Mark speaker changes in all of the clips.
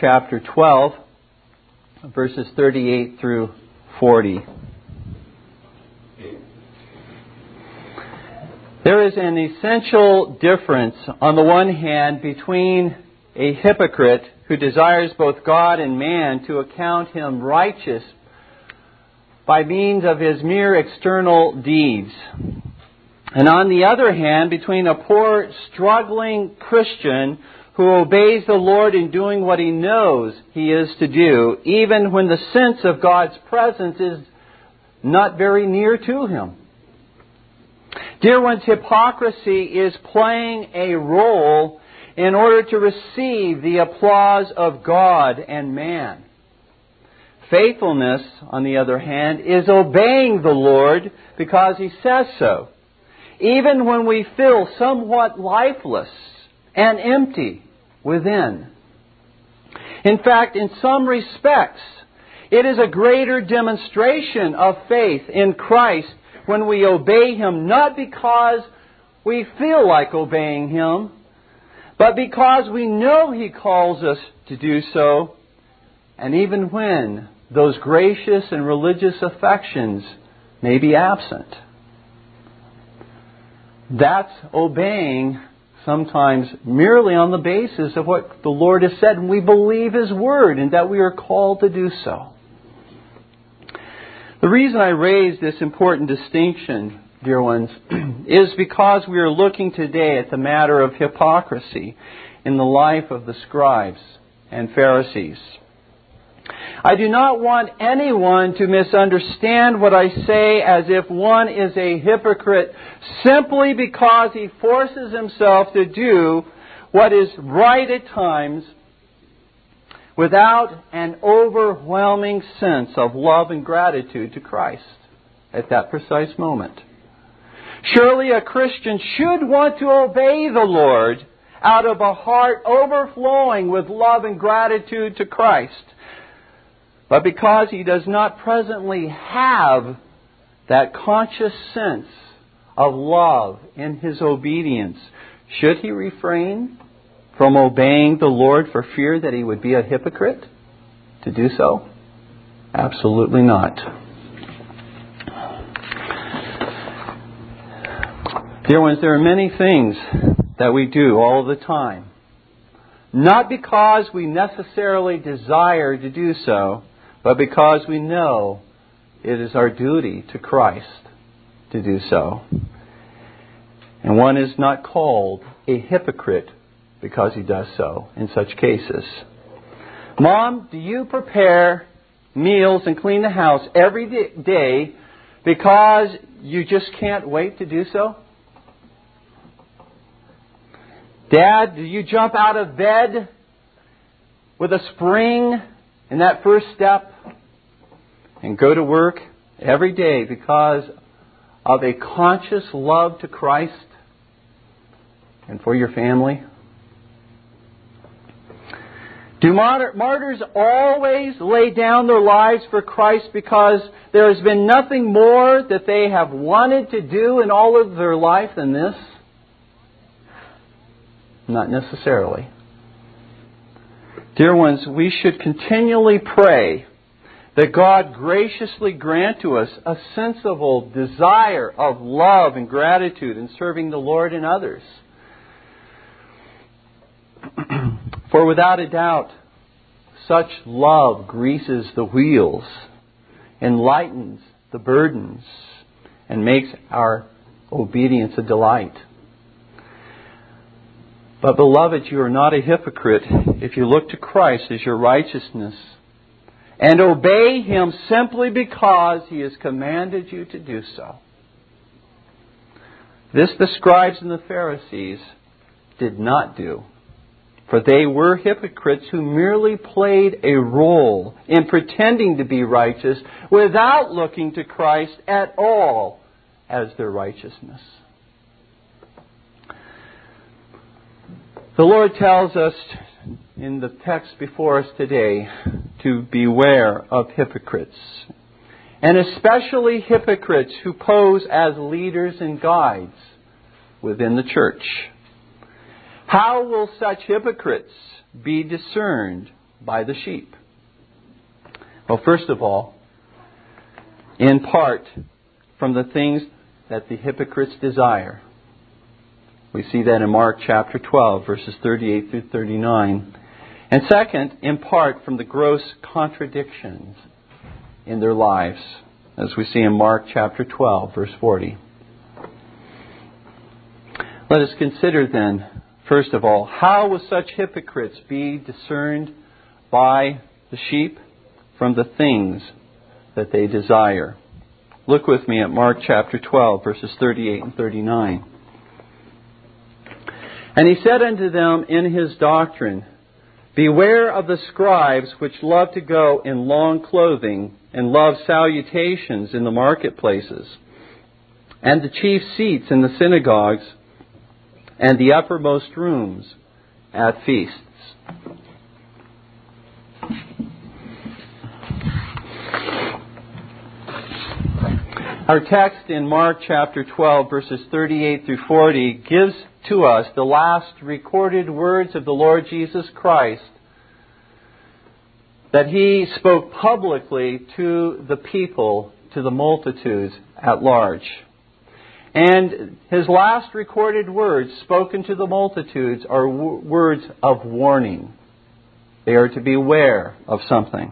Speaker 1: chapter 12, verses 38 through 40. There is an essential difference, on the one hand, between a hypocrite who desires both God and man to account him righteous by means of his mere external deeds. And on the other hand, between a poor, struggling Christian who obeys the Lord in doing what he knows he is to do, even when the sense of God's presence is not very near to him. Dear ones, hypocrisy is playing a role in order to receive the applause of God and man. Faithfulness, on the other hand, is obeying the Lord because he says so, even when we feel somewhat lifeless and empty within. In fact, in some respects, it is a greater demonstration of faith in Christ when we obey Him, not because we feel like obeying Him, but because we know He calls us to do so, and even when those gracious and religious affections may be absent. That's obeying sometimes merely on the basis of what the Lord has said, and we believe His Word, and that we are called to do so. The reason I raise this important distinction, dear ones, is because we are looking today at the matter of hypocrisy in the life of the scribes and Pharisees. I do not want anyone to misunderstand what I say as if one is a hypocrite simply because he forces himself to do what is right at times without an overwhelming sense of love and gratitude to Christ at that precise moment. Surely a Christian should want to obey the Lord out of a heart overflowing with love and gratitude to Christ. But because he does not presently have that conscious sense of love in his obedience, should he refrain from obeying the Lord for fear that he would be a hypocrite to do so? Absolutely not. Dear ones, there are many things that we do all the time. Not because we necessarily desire to do so, but because we know it is our duty to Christ to do so. And one is not called a hypocrite because he does so in such cases. Mom, do you prepare meals and clean the house every day because you just can't wait to do so? Dad, do you jump out of bed with a spring in that first step and go to work every day because of a conscious love to Christ and for your family? Do martyrs always lay down their lives for Christ because there has been nothing more that they have wanted to do in all of their life than this? Not necessarily. Dear ones, we should continually pray that God graciously grant to us a sensible desire of love and gratitude in serving the Lord and others. For without a doubt, such love greases the wheels, enlightens the burdens, and makes our obedience a delight. But, beloved, you are not a hypocrite if you look to Christ as your righteousness and obey Him simply because He has commanded you to do so. This the scribes and the Pharisees did not do, for they were hypocrites who merely played a role in pretending to be righteous without looking to Christ at all as their righteousness. The Lord tells us in the text before us today to beware of hypocrites, and especially hypocrites who pose as leaders and guides within the church. How will such hypocrites be discerned by the sheep? Well, first of all, in part from the things that the hypocrites desire. We see that in Mark chapter 12, verses 38 through 39. And second, in part from the gross contradictions in their lives, as we see in Mark chapter 12, verse 40. Let us consider then, first of all, how will such hypocrites be discerned by the sheep from the things that they desire? Look with me at Mark chapter 12, verses 38 and 39. And he said unto them in his doctrine, Beware of the scribes which love to go in long clothing and love salutations in the marketplaces, and the chief seats in the synagogues, and the uppermost rooms at feasts. Our text in Mark chapter 12, verses 38 through 40, gives to us the last recorded words of the Lord Jesus Christ that he spoke publicly to the people, to the multitudes at large. And his last recorded words spoken to the multitudes are w- words of warning. They are to beware of something.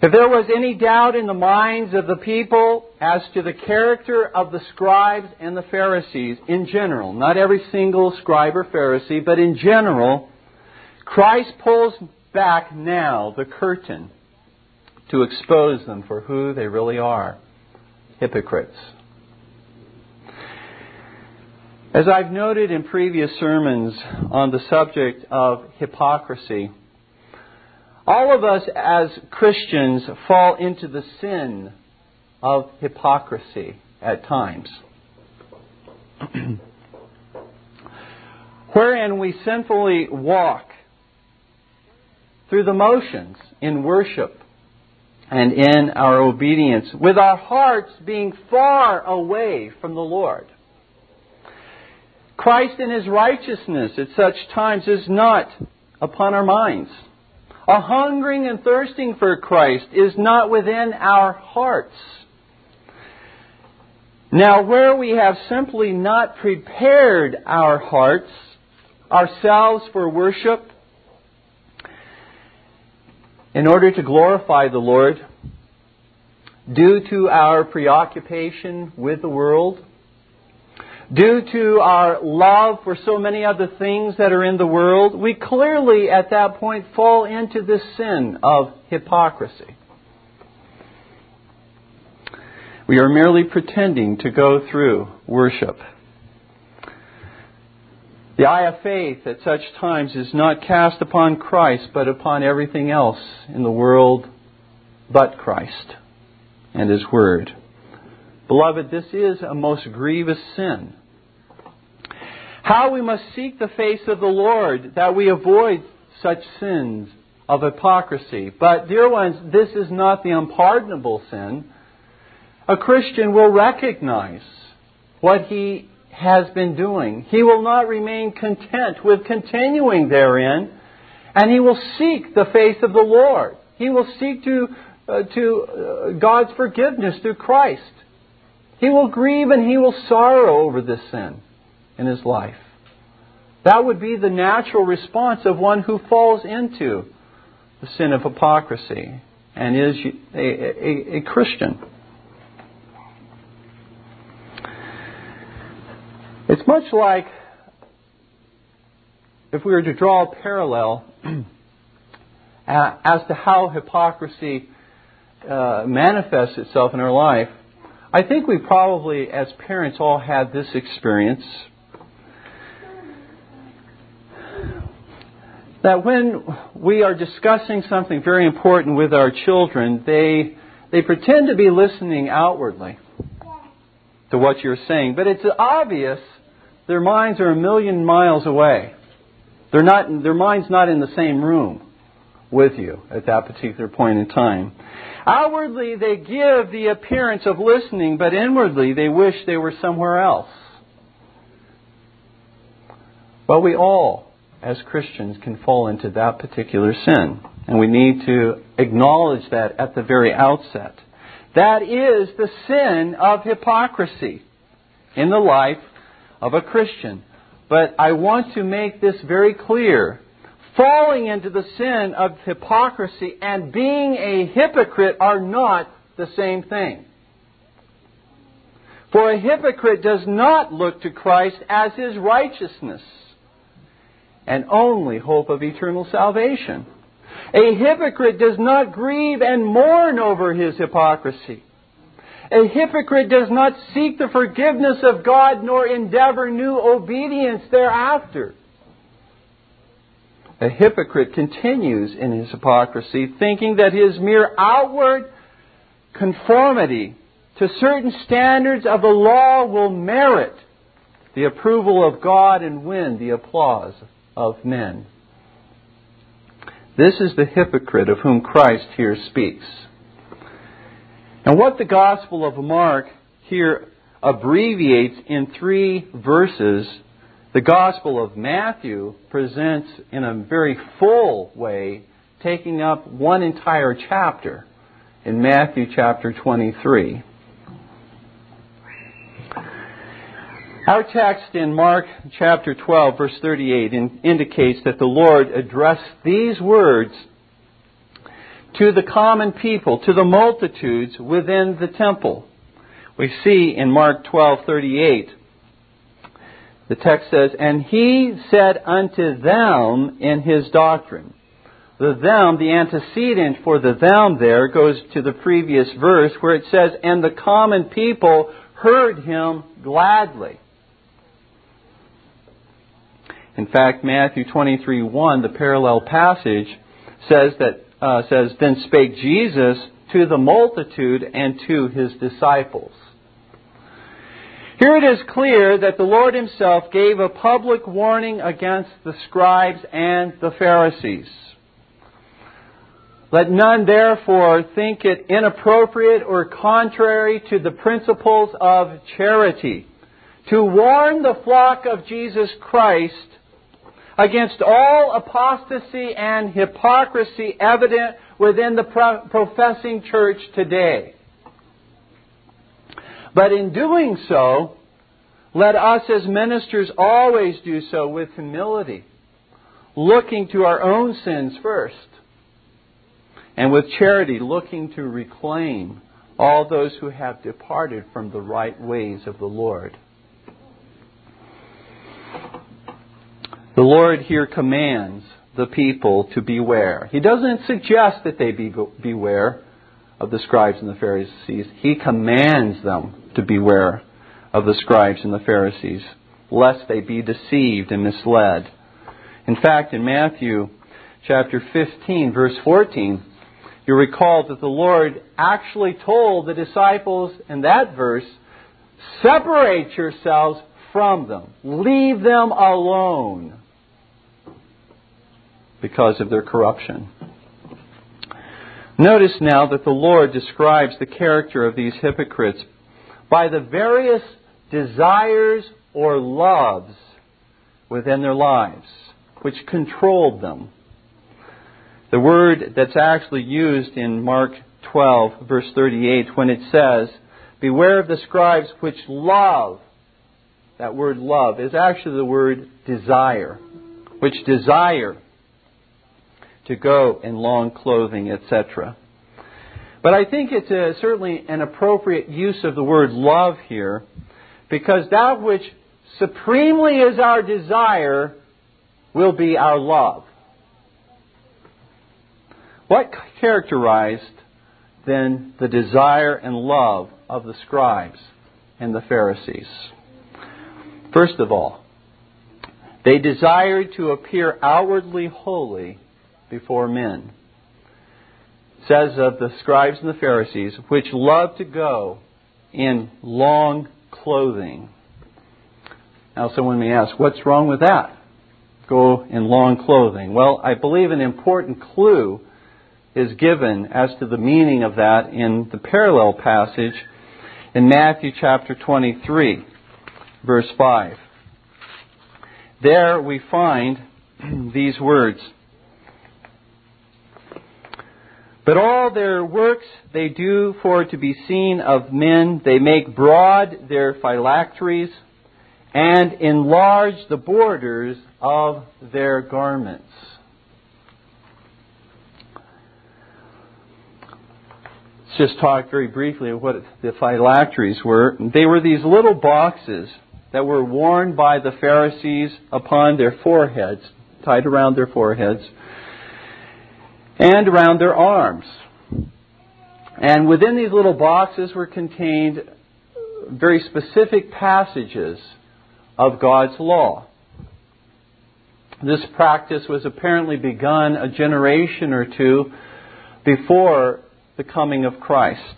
Speaker 1: If there was any doubt in the minds of the people as to the character of the scribes and the Pharisees in general, not every single scribe or Pharisee, but in general, Christ pulls back now the curtain to expose them for who they really are hypocrites. As I've noted in previous sermons on the subject of hypocrisy, all of us as Christians fall into the sin of hypocrisy at times. Wherein we sinfully walk through the motions in worship and in our obedience, with our hearts being far away from the Lord. Christ in His righteousness at such times is not upon our minds. A hungering and thirsting for Christ is not within our hearts. Now, where we have simply not prepared our hearts, ourselves for worship, in order to glorify the Lord, due to our preoccupation with the world, due to our love for so many other things that are in the world, we clearly at that point fall into this sin of hypocrisy. We are merely pretending to go through worship. The eye of faith at such times is not cast upon Christ, but upon everything else in the world but Christ and His Word. Beloved, this is a most grievous sin. How we must seek the face of the Lord that we avoid such sins of hypocrisy. But, dear ones, this is not the unpardonable sin. A Christian will recognize what he has been doing. He will not remain content with continuing therein, and he will seek the face of the Lord. He will seek to, uh, to uh, God's forgiveness through Christ. He will grieve and he will sorrow over this sin in his life. That would be the natural response of one who falls into the sin of hypocrisy and is a, a, a Christian. It's much like if we were to draw a parallel as to how hypocrisy uh, manifests itself in our life, I think we probably, as parents, all had this experience. That when we are discussing something very important with our children, they, they pretend to be listening outwardly to what you're saying, but it's obvious their minds are a million miles away. They're not, their mind's not in the same room with you at that particular point in time. Outwardly, they give the appearance of listening, but inwardly, they wish they were somewhere else. But we all as Christians, can fall into that particular sin. And we need to acknowledge that at the very outset. That is the sin of hypocrisy in the life of a Christian. But I want to make this very clear. Falling into the sin of hypocrisy and being a hypocrite are not the same thing. For a hypocrite does not look to Christ as his righteousness and only hope of eternal salvation. A hypocrite does not grieve and mourn over his hypocrisy. A hypocrite does not seek the forgiveness of God nor endeavor new obedience thereafter. A hypocrite continues in his hypocrisy, thinking that his mere outward conformity to certain standards of the law will merit the approval of God and win the applause of men. This is the hypocrite of whom Christ here speaks. And what the Gospel of Mark here abbreviates in three verses, the Gospel of Matthew presents in a very full way, taking up one entire chapter in Matthew chapter 23. Our text in Mark chapter 12, verse 38, in, indicates that the Lord addressed these words to the common people, to the multitudes within the temple. We see in Mark 12:38 the text says, "And he said unto them in his doctrine." The them, the antecedent for the them there goes to the previous verse where it says, "And the common people heard him gladly." In fact, Matthew 23:1, the parallel passage, says that uh, says, "Then spake Jesus to the multitude and to his disciples." Here it is clear that the Lord Himself gave a public warning against the scribes and the Pharisees. Let none therefore think it inappropriate or contrary to the principles of charity to warn the flock of Jesus Christ against all apostasy and hypocrisy evident within the professing church today. But in doing so, let us as ministers always do so with humility, looking to our own sins first, and with charity looking to reclaim all those who have departed from the right ways of the Lord. The Lord here commands the people to beware. He doesn't suggest that they be, beware of the scribes and the Pharisees. He commands them to beware of the scribes and the Pharisees, lest they be deceived and misled. In fact, in Matthew chapter 15, verse 14, you recall that the Lord actually told the disciples in that verse, separate yourselves from them. Leave them alone because of their corruption. Notice now that the Lord describes the character of these hypocrites by the various desires or loves within their lives, which controlled them. The word that's actually used in Mark 12, verse 38, when it says, Beware of the scribes which love, that word love is actually the word desire, which desire to go in long clothing, etc. But I think it's a, certainly an appropriate use of the word love here because that which supremely is our desire will be our love. What characterized then the desire and love of the scribes and the Pharisees? First of all, they desired to appear outwardly holy before men. Says of the scribes and the Pharisees, which love to go in long clothing. Now, someone may ask, what's wrong with that? Go in long clothing. Well, I believe an important clue is given as to the meaning of that in the parallel passage in Matthew chapter 23, verse 5. There we find these words. But all their works they do for to be seen of men. They make broad their phylacteries and enlarge the borders of their garments. Let's just talk very briefly of what the phylacteries were. They were these little boxes that were worn by the Pharisees upon their foreheads, tied around their foreheads and around their arms. And within these little boxes were contained very specific passages of God's law. This practice was apparently begun a generation or two before the coming of Christ.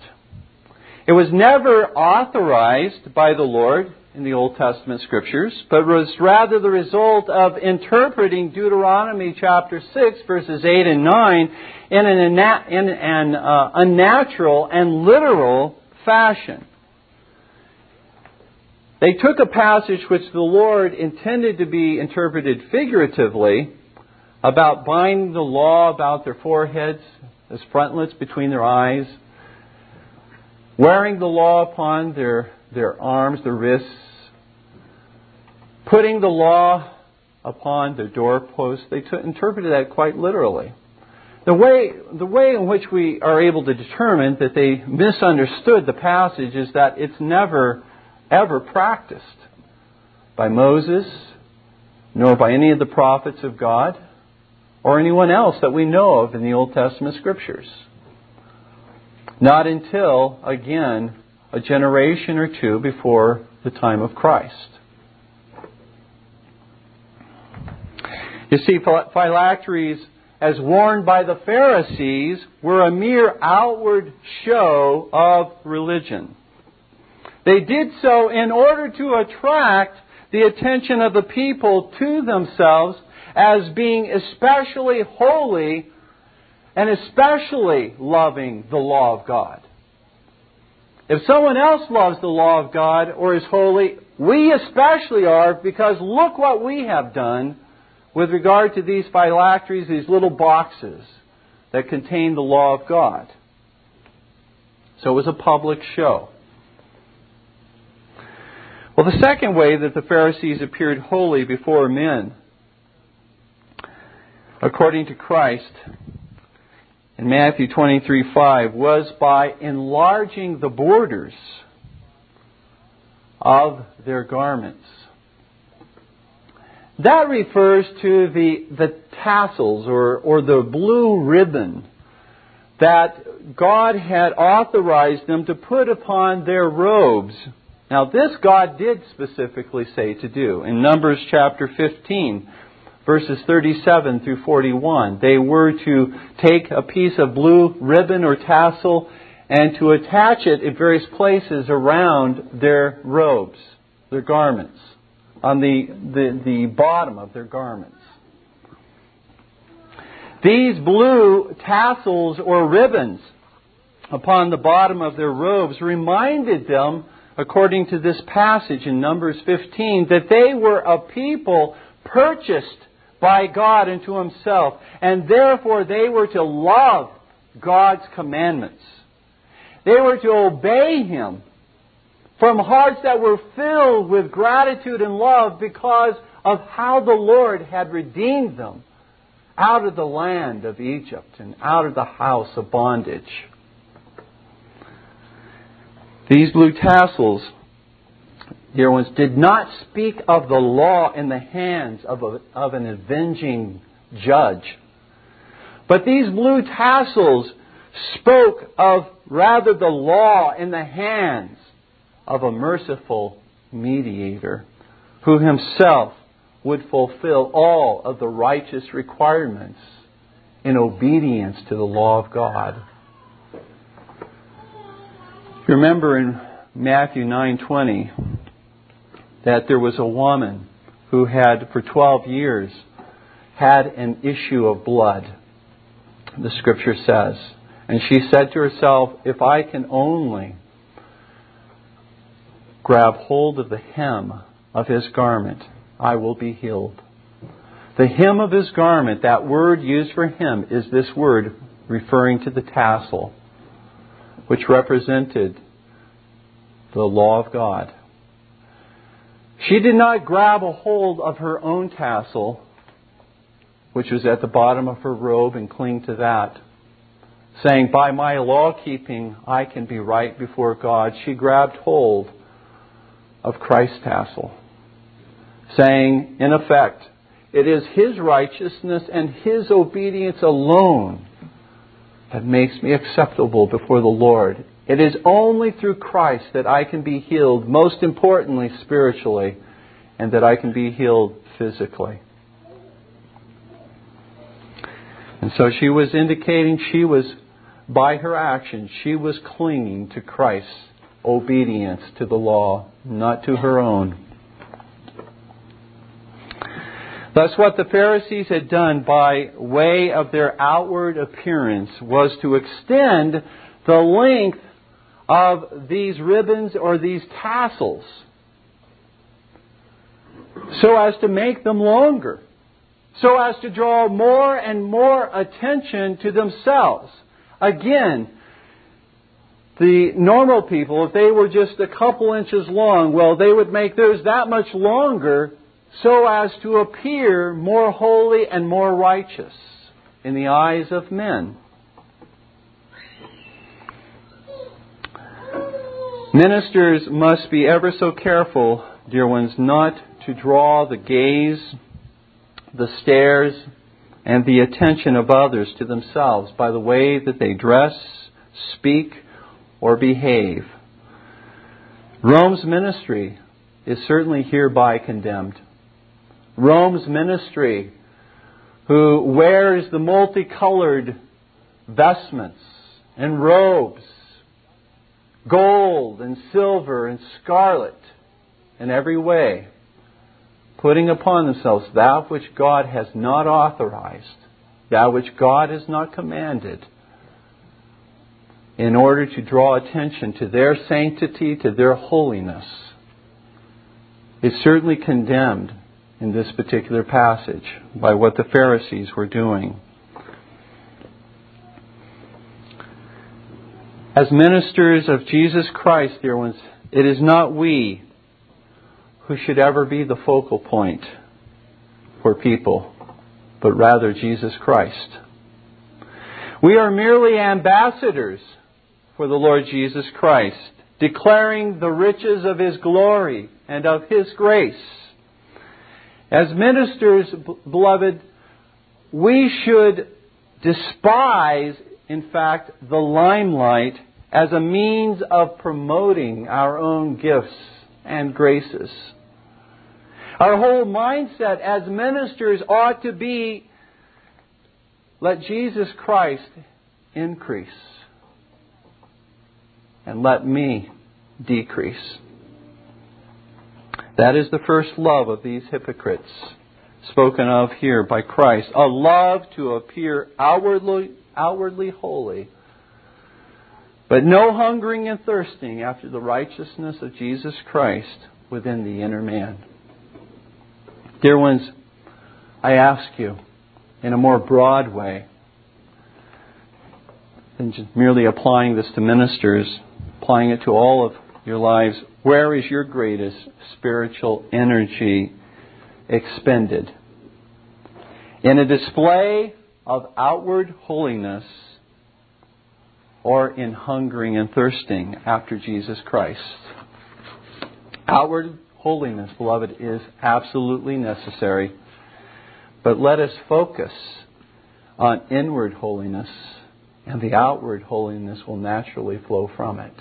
Speaker 1: It was never authorized by the Lord in the Old Testament scriptures, but was rather the result of interpreting Deuteronomy chapter 6, verses 8 and 9, in an, in an uh, unnatural and literal fashion. They took a passage which the Lord intended to be interpreted figuratively about binding the law about their foreheads as frontlets between their eyes, wearing the law upon their their arms, their wrists, putting the law upon the doorpost, They t- interpreted that quite literally. The way, the way in which we are able to determine that they misunderstood the passage is that it's never, ever practiced by Moses, nor by any of the prophets of God, or anyone else that we know of in the Old Testament scriptures. Not until, again, a generation or two before the time of Christ. You see, phylacteries, as worn by the Pharisees, were a mere outward show of religion. They did so in order to attract the attention of the people to themselves as being especially holy and especially loving the law of God. If someone else loves the law of God or is holy, we especially are because look what we have done with regard to these phylacteries, these little boxes that contain the law of God. So it was a public show. Well, the second way that the Pharisees appeared holy before men, according to Christ, in Matthew 23:5 was by enlarging the borders of their garments. That refers to the, the tassels or, or the blue ribbon that God had authorized them to put upon their robes. Now, this God did specifically say to do. In Numbers chapter 15, verses 37 through 41. They were to take a piece of blue ribbon or tassel and to attach it at various places around their robes, their garments, on the, the, the bottom of their garments. These blue tassels or ribbons upon the bottom of their robes reminded them, according to this passage in Numbers 15, that they were a people purchased by God unto himself, and therefore they were to love God's commandments. They were to obey him from hearts that were filled with gratitude and love because of how the Lord had redeemed them out of the land of Egypt and out of the house of bondage. These blue tassels dear ones, did not speak of the law in the hands of, a, of an avenging judge. But these blue tassels spoke of rather the law in the hands of a merciful mediator who himself would fulfill all of the righteous requirements in obedience to the law of God. Remember in Matthew 9:20 that there was a woman who had, for 12 years, had an issue of blood, the scripture says. And she said to herself, If I can only grab hold of the hem of his garment, I will be healed. The hem of his garment, that word used for him, is this word referring to the tassel, which represented the law of God. She did not grab a hold of her own tassel, which was at the bottom of her robe, and cling to that, saying, By my law keeping, I can be right before God. She grabbed hold of Christ's tassel, saying, in effect, it is His righteousness and His obedience alone that makes me acceptable before the Lord. It is only through Christ that I can be healed, most importantly, spiritually, and that I can be healed physically. And so she was indicating she was, by her actions, she was clinging to Christ's obedience to the law, not to her own. Thus, what the Pharisees had done by way of their outward appearance was to extend the length of these ribbons or these tassels so as to make them longer, so as to draw more and more attention to themselves. Again, the normal people, if they were just a couple inches long, well, they would make theirs that much longer so as to appear more holy and more righteous in the eyes of men. Ministers must be ever so careful, dear ones, not to draw the gaze, the stares, and the attention of others to themselves by the way that they dress, speak, or behave. Rome's ministry is certainly hereby condemned. Rome's ministry, who wears the multicolored vestments and robes, gold and silver and scarlet in every way, putting upon themselves that which God has not authorized, that which God has not commanded, in order to draw attention to their sanctity, to their holiness, is certainly condemned in this particular passage by what the Pharisees were doing. As ministers of Jesus Christ, dear ones, it is not we who should ever be the focal point for people, but rather Jesus Christ. We are merely ambassadors for the Lord Jesus Christ, declaring the riches of His glory and of His grace as ministers, beloved, we should despise, in fact, the limelight as a means of promoting our own gifts and graces. Our whole mindset as ministers ought to be let Jesus Christ increase and let me decrease. That is the first love of these hypocrites spoken of here by Christ. A love to appear outwardly, outwardly holy, but no hungering and thirsting after the righteousness of Jesus Christ within the inner man. Dear ones, I ask you in a more broad way than just merely applying this to ministers, applying it to all of your lives, where is your greatest spiritual energy expended? In a display of outward holiness or in hungering and thirsting after Jesus Christ? Outward holiness, beloved, is absolutely necessary. But let us focus on inward holiness, and the outward holiness will naturally flow from it.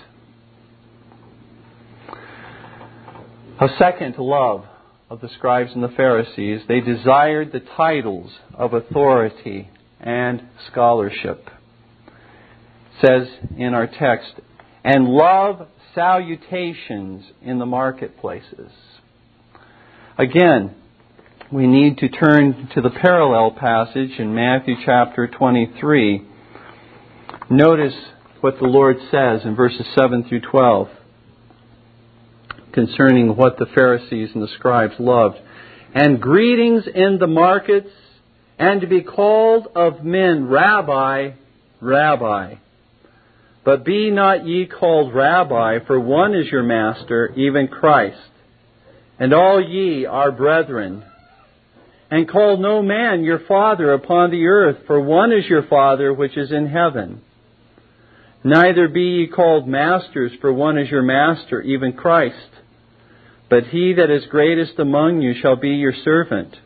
Speaker 1: A second love of the scribes and the Pharisees, they desired the titles of authority and scholarship. It says in our text, and love salutations in the marketplaces. Again, we need to turn to the parallel passage in Matthew chapter 23. Notice what the Lord says in verses 7 through 12 concerning what the Pharisees and the scribes loved. and greetings in the markets, and to be called of men Rabbi, Rabbi. But be not ye called Rabbi, for one is your master, even Christ. And all ye are brethren. And call no man your father upon the earth, for one is your Father which is in heaven. Neither be ye called masters, for one is your master, even Christ. But he that is greatest among you shall be your servant.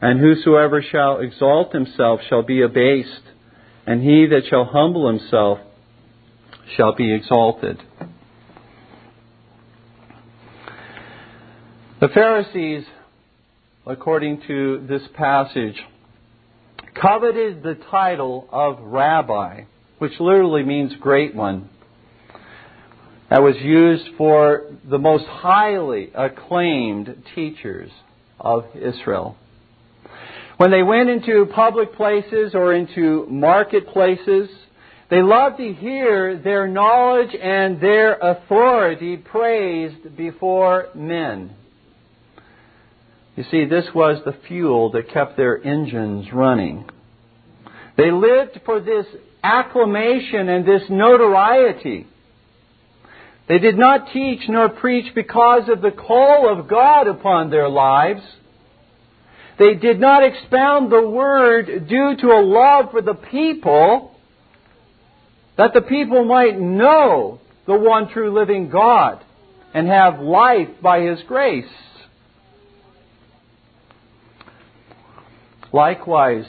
Speaker 1: And whosoever shall exalt himself shall be abased, and he that shall humble himself shall be exalted. The Pharisees, according to this passage, coveted the title of rabbi which literally means great one, that was used for the most highly acclaimed teachers of Israel. When they went into public places or into marketplaces, they loved to hear their knowledge and their authority praised before men. You see, this was the fuel that kept their engines running. They lived for this acclamation and this notoriety. They did not teach nor preach because of the call of God upon their lives. They did not expound the word due to a love for the people, that the people might know the one true living God and have life by His grace. Likewise,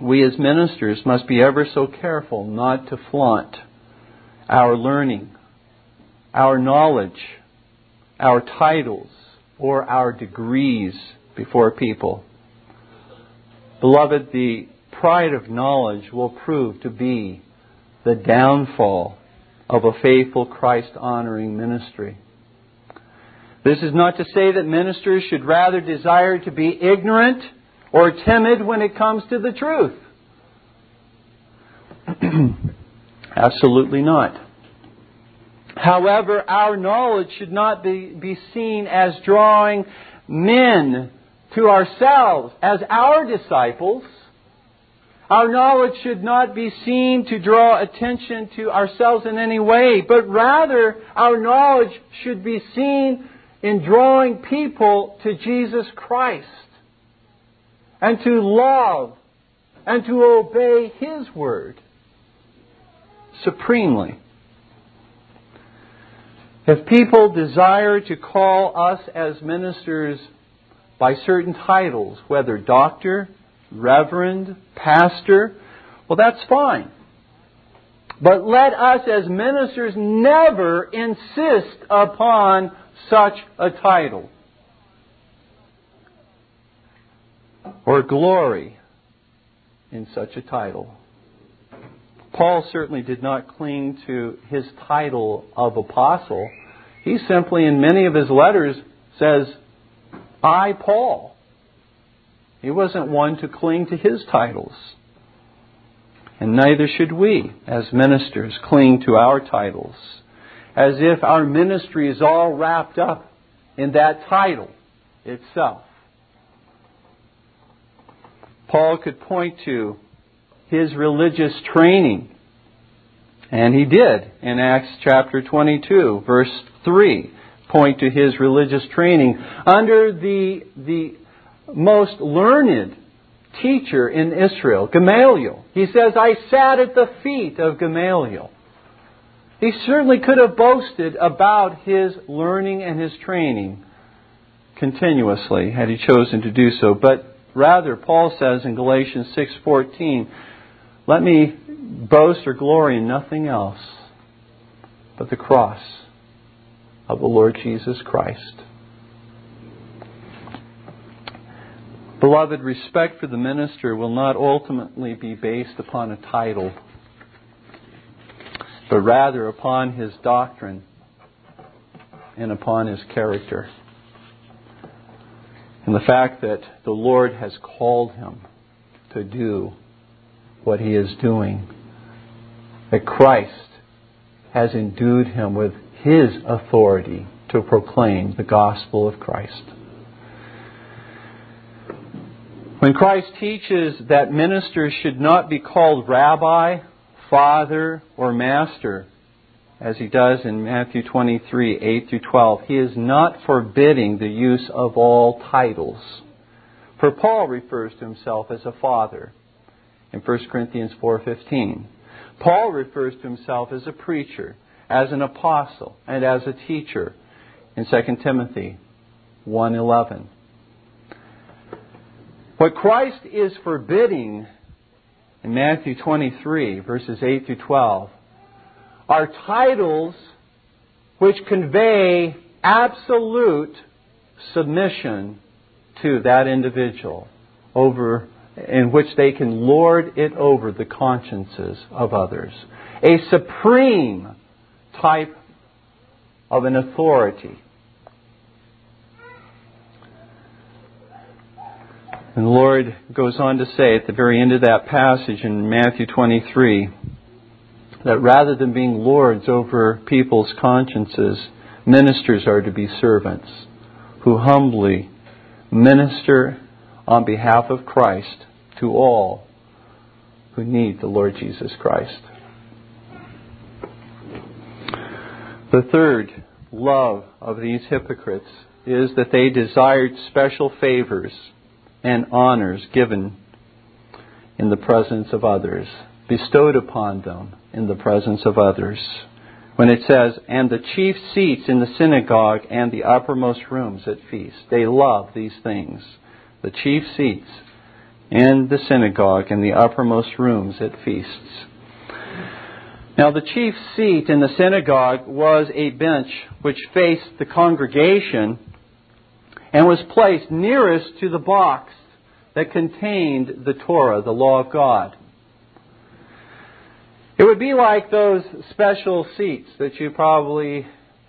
Speaker 1: we as ministers must be ever so careful not to flaunt our learning, our knowledge, our titles, or our degrees before people. Beloved, the pride of knowledge will prove to be the downfall of a faithful Christ honoring ministry. This is not to say that ministers should rather desire to be ignorant or timid when it comes to the truth. Absolutely not. However, our knowledge should not be, be seen as drawing men to ourselves as our disciples. Our knowledge should not be seen to draw attention to ourselves in any way, but rather our knowledge should be seen in drawing people to Jesus Christ and to love and to obey His word supremely. If people desire to call us as ministers by certain titles, whether doctor, reverend, pastor, well, that's fine. But let us as ministers never insist upon such a title. or glory in such a title. Paul certainly did not cling to his title of apostle. He simply, in many of his letters, says, I, Paul. He wasn't one to cling to his titles. And neither should we, as ministers, cling to our titles, as if our ministry is all wrapped up in that title itself. Paul could point to his religious training. And he did in Acts chapter 22, verse 3, point to his religious training under the, the most learned teacher in Israel, Gamaliel. He says, I sat at the feet of Gamaliel. He certainly could have boasted about his learning and his training continuously had he chosen to do so. But Rather, Paul says in Galatians 6:14, "Let me boast or glory in nothing else but the cross of the Lord Jesus Christ." Beloved, respect for the minister will not ultimately be based upon a title, but rather upon his doctrine and upon his character and the fact that the Lord has called him to do what he is doing, that Christ has endued him with his authority to proclaim the gospel of Christ. When Christ teaches that ministers should not be called rabbi, father, or master, as he does in Matthew 23, 8 through 12, he is not forbidding the use of all titles. For Paul refers to himself as a father in 1 Corinthians 4:15. Paul refers to himself as a preacher, as an apostle, and as a teacher in 2 Timothy 1:11. What Christ is forbidding in Matthew 23 verses 8 through 12 are titles which convey absolute submission to that individual over in which they can lord it over the consciences of others. A supreme type of an authority. And the Lord goes on to say at the very end of that passage in Matthew 23 that rather than being lords over people's consciences, ministers are to be servants who humbly minister on behalf of Christ to all who need the Lord Jesus Christ. The third love of these hypocrites is that they desired special favors and honors given in the presence of others, bestowed upon them in the presence of others. When it says, and the chief seats in the synagogue and the uppermost rooms at feasts, they love these things. The chief seats in the synagogue and the uppermost rooms at feasts. Now, the chief seat in the synagogue was a bench which faced the congregation and was placed nearest to the box that contained the Torah, the law of God. It would be like those special seats that you probably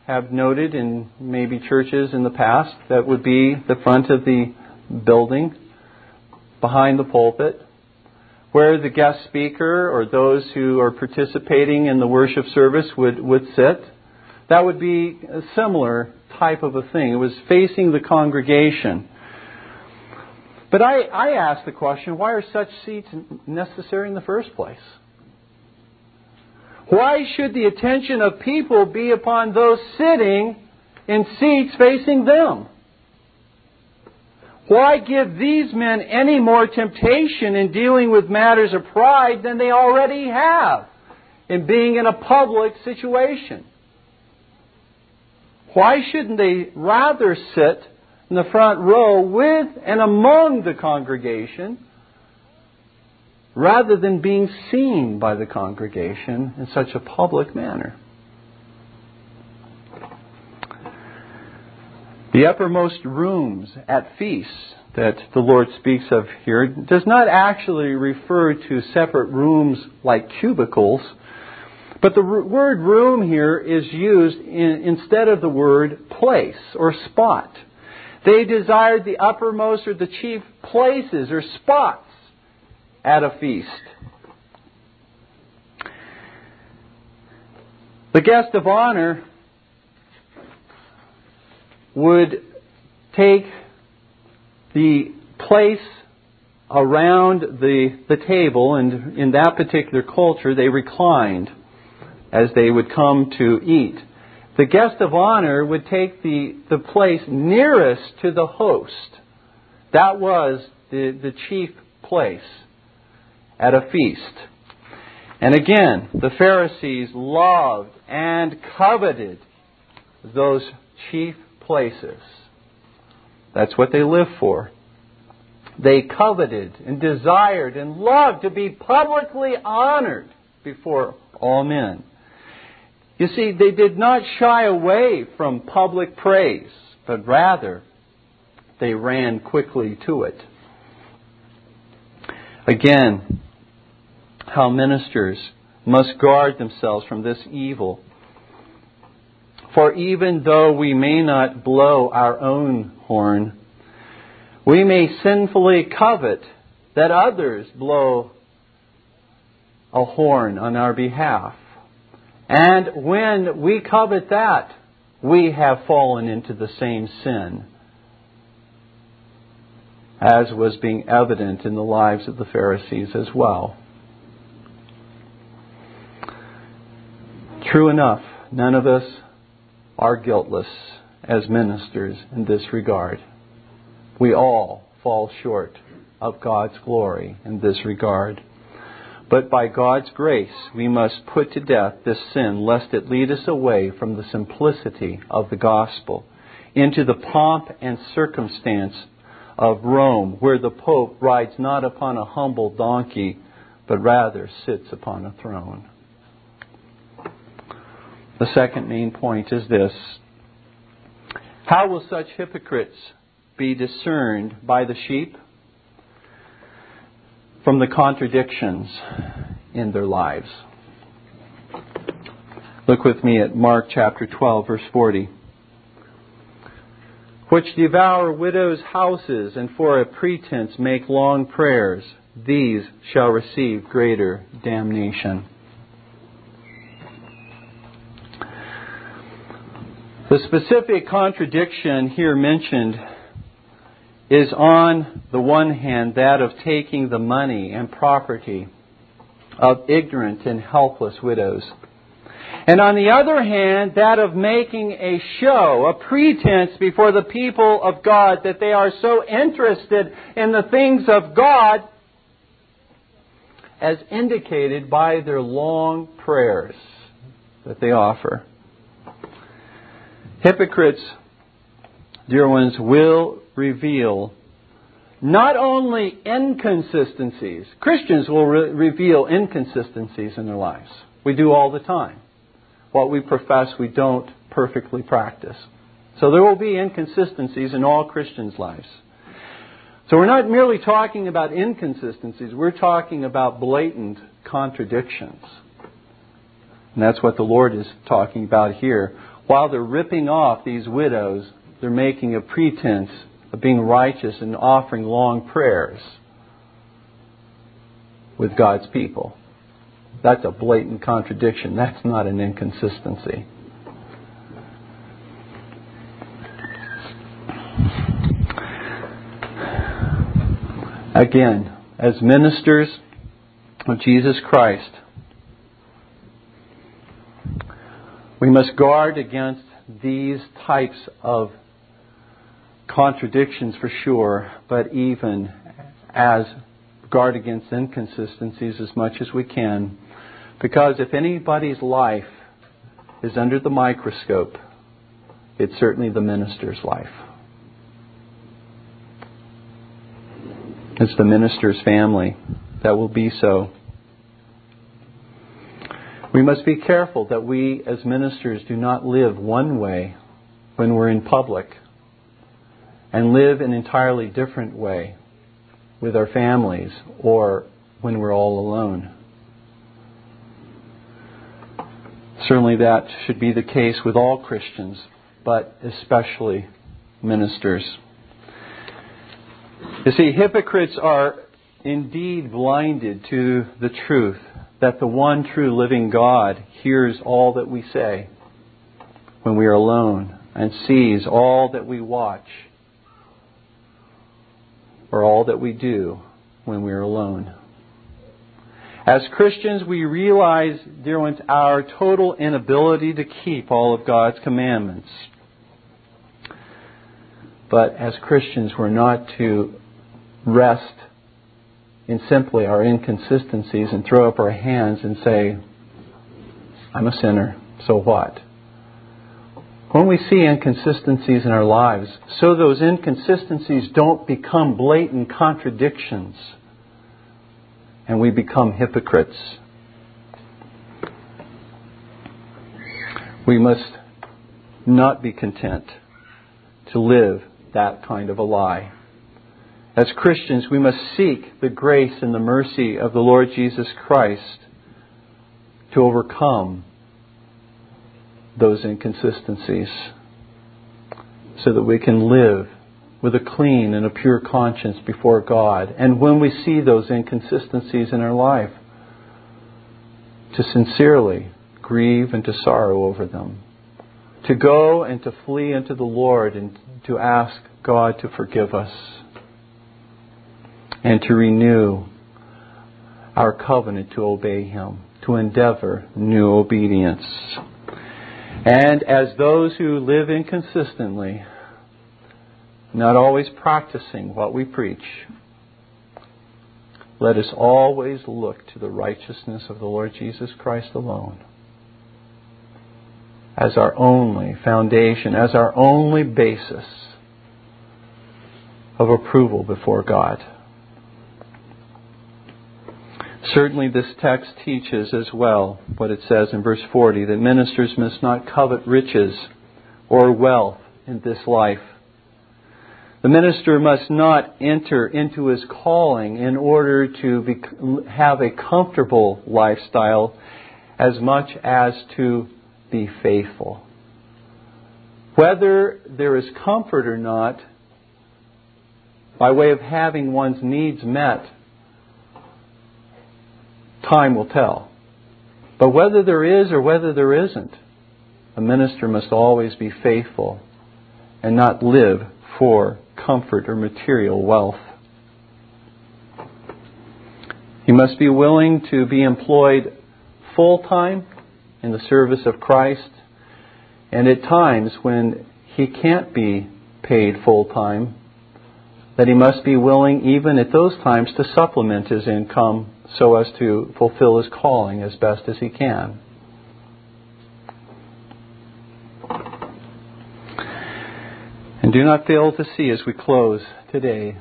Speaker 1: have noted in maybe churches in the past that would be the front of the building, behind the pulpit, where the guest speaker or those who are participating in the worship service would, would sit. That would be a similar type of a thing. It was facing the congregation. But I, I ask the question why are such seats necessary in the first place? Why should the attention of people be upon those sitting in seats facing them? Why give these men any more temptation in dealing with matters of pride than they already have in being in a public situation? Why shouldn't they rather sit in the front row with and among the congregation rather than being seen by the congregation in such a public manner? The uppermost rooms at feasts that the Lord speaks of here does not actually refer to separate rooms like cubicles but the word room here is used in, instead of the word place or spot. They desired the uppermost or the chief places or spots at a feast. The guest of honor would take the place around the, the table, and in that particular culture, they reclined as they would come to eat. The guest of honor would take the, the place nearest to the host. That was the, the chief place at a feast. And again, the Pharisees loved and coveted those chief places. That's what they lived for. They coveted and desired and loved to be publicly honored before all men. You see, they did not shy away from public praise, but rather they ran quickly to it. Again, how ministers must guard themselves from this evil. For even though we may not blow our own horn, we may sinfully covet that others blow a horn on our behalf. And when we covet that, we have fallen into the same sin as was being evident in the lives of the Pharisees as well. True enough, none of us are guiltless as ministers in this regard. We all fall short of God's glory in this regard. But by God's grace, we must put to death this sin, lest it lead us away from the simplicity of the gospel into the pomp and circumstance of Rome, where the Pope rides not upon a humble donkey, but rather sits upon a throne. The second main point is this How will such hypocrites be discerned by the sheep? from the contradictions in their lives. Look with me at Mark chapter 12, verse 40. Which devour widows' houses and for a pretense make long prayers, these shall receive greater damnation. The specific contradiction here mentioned is on the one hand that of taking the money and property of ignorant and helpless widows. And on the other hand, that of making a show, a pretense before the people of God that they are so interested in the things of God as indicated by their long prayers that they offer. Hypocrites, dear ones, will reveal not only inconsistencies, Christians will re- reveal inconsistencies in their lives. We do all the time. What we profess, we don't perfectly practice. So there will be inconsistencies in all Christians' lives. So we're not merely talking about inconsistencies, we're talking about blatant contradictions. And that's what the Lord is talking about here. While they're ripping off these widows, they're making a pretense of being righteous and offering long prayers with God's people. That's a blatant contradiction. That's not an inconsistency. Again, as ministers of Jesus Christ, we must guard against these types of contradictions for sure, but even as guard against inconsistencies as much as we can. Because if anybody's life is under the microscope, it's certainly the minister's life. It's the minister's family that will be so. We must be careful that we as ministers do not live one way when we're in public and live an entirely different way with our families or when we're all alone. Certainly, that should be the case with all Christians, but especially ministers. You see, hypocrites are indeed blinded to the truth that the one true living God hears all that we say when we are alone and sees all that we watch or all that we do when we are alone. As Christians, we realize, dear ones, our total inability to keep all of God's commandments. But as Christians, we're not to rest in simply our inconsistencies and throw up our hands and say, I'm a sinner, so what? when we see inconsistencies in our lives, so those inconsistencies don't become blatant contradictions and we become hypocrites. We must not be content to live that kind of a lie. As Christians, we must seek the grace and the mercy of the Lord Jesus Christ to overcome those inconsistencies so that we can live with a clean and a pure conscience before God. And when we see those inconsistencies in our life, to sincerely grieve and to sorrow over them. To go and to flee unto the Lord and to ask God to forgive us. And to renew our covenant to obey Him, to endeavor new obedience. And as those who live inconsistently, not always practicing what we preach, let us always look to the righteousness of the Lord Jesus Christ alone as our only foundation, as our only basis of approval before God. Certainly, this text teaches as well what it says in verse 40 that ministers must not covet riches or wealth in this life. The minister must not enter into his calling in order to be, have a comfortable lifestyle as much as to be faithful. Whether there is comfort or not, by way of having one's needs met, time will tell. But whether there is or whether there isn't, a minister must always be faithful and not live for comfort or material wealth. He must be willing to be employed full time in the service of Christ, and at times when he can't be paid full time, that he must be willing, even at those times, to supplement his income so as to fulfill his calling as best as he can. And do not fail to see as we close today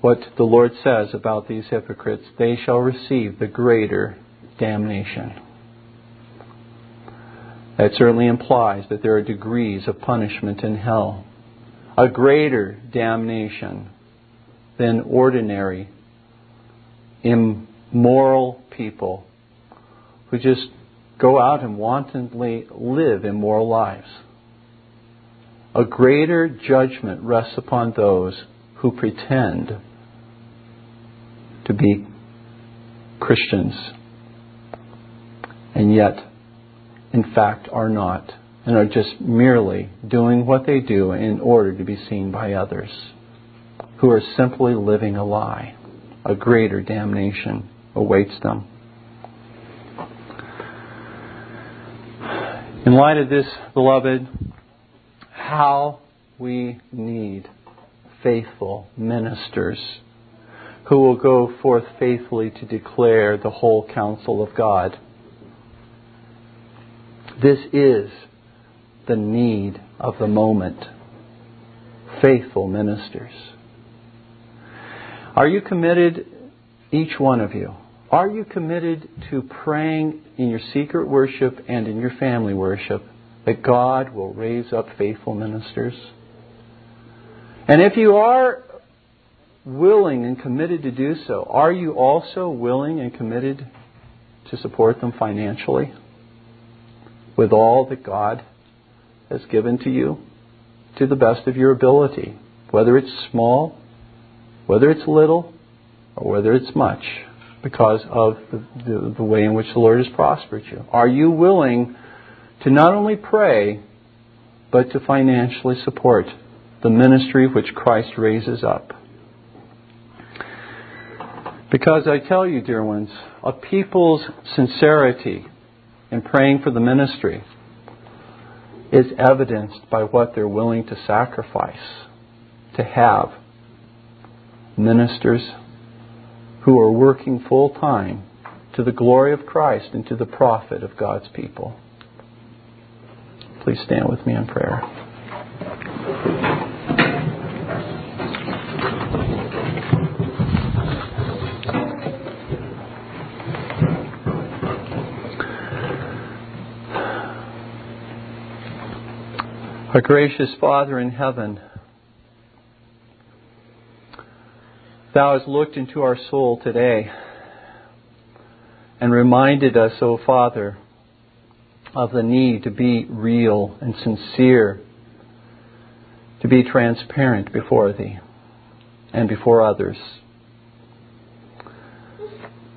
Speaker 1: what the Lord says about these hypocrites. They shall receive the greater damnation. That certainly implies that there are degrees of punishment in hell. A greater damnation than ordinary, immoral people who just go out and wantonly live immoral lives. A greater judgment rests upon those who pretend to be Christians and yet in fact, are not, and are just merely doing what they do in order to be seen by others, who are simply living a lie. A greater damnation awaits them. In light of this, beloved, how we need faithful ministers who will go forth faithfully to declare the whole counsel of God this is the need of the moment. Faithful ministers. Are you committed, each one of you, are you committed to praying in your secret worship and in your family worship that God will raise up faithful ministers? And if you are willing and committed to do so, are you also willing and committed to support them financially? with all that God has given to you to the best of your ability, whether it's small, whether it's little, or whether it's much, because of the, the, the way in which the Lord has prospered you. Are you willing to not only pray, but to financially support the ministry which Christ raises up? Because I tell you, dear ones, a people's sincerity in praying for the ministry is evidenced by what they're willing to sacrifice to have ministers who are working full time to the glory of Christ and to the profit of God's people. Please stand with me in prayer. Our gracious Father in heaven, Thou hast looked into our soul today and reminded us, O oh Father, of the need to be real and sincere, to be transparent before Thee and before others.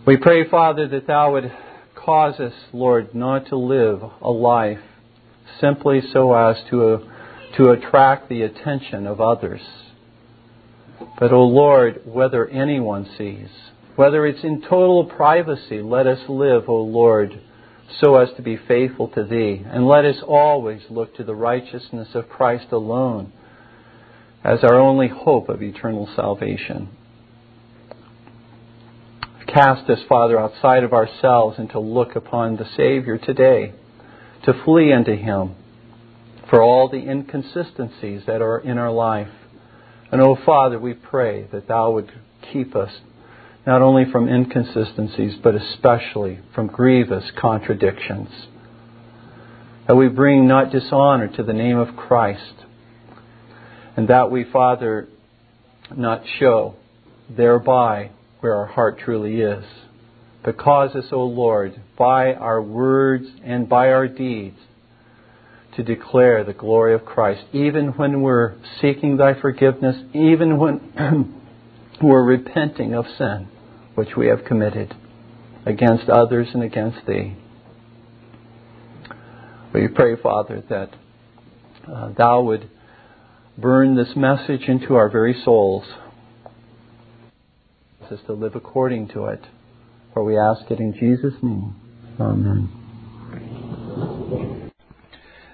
Speaker 1: We pray, Father, that Thou would cause us, Lord, not to live a life simply so as to, to attract the attention of others. But, O Lord, whether anyone sees, whether it's in total privacy, let us live, O Lord, so as to be faithful to Thee. And let us always look to the righteousness of Christ alone as our only hope of eternal salvation. Cast us, Father, outside of ourselves and to look upon the Savior today, to flee unto Him for all the inconsistencies that are in our life. And, oh Father, we pray that Thou would keep us not only from inconsistencies, but especially from grievous contradictions. That we bring not dishonor to the name of Christ, and that we, Father, not show thereby where our heart truly is. But cause us, O Lord, by our words and by our deeds, to declare the glory of Christ, even when we're seeking Thy forgiveness, even when we're repenting of sin which we have committed against others and against Thee. We pray, Father, that uh, Thou would burn this message into our very souls, us to live according to it. For we ask it in Jesus' name. Amen.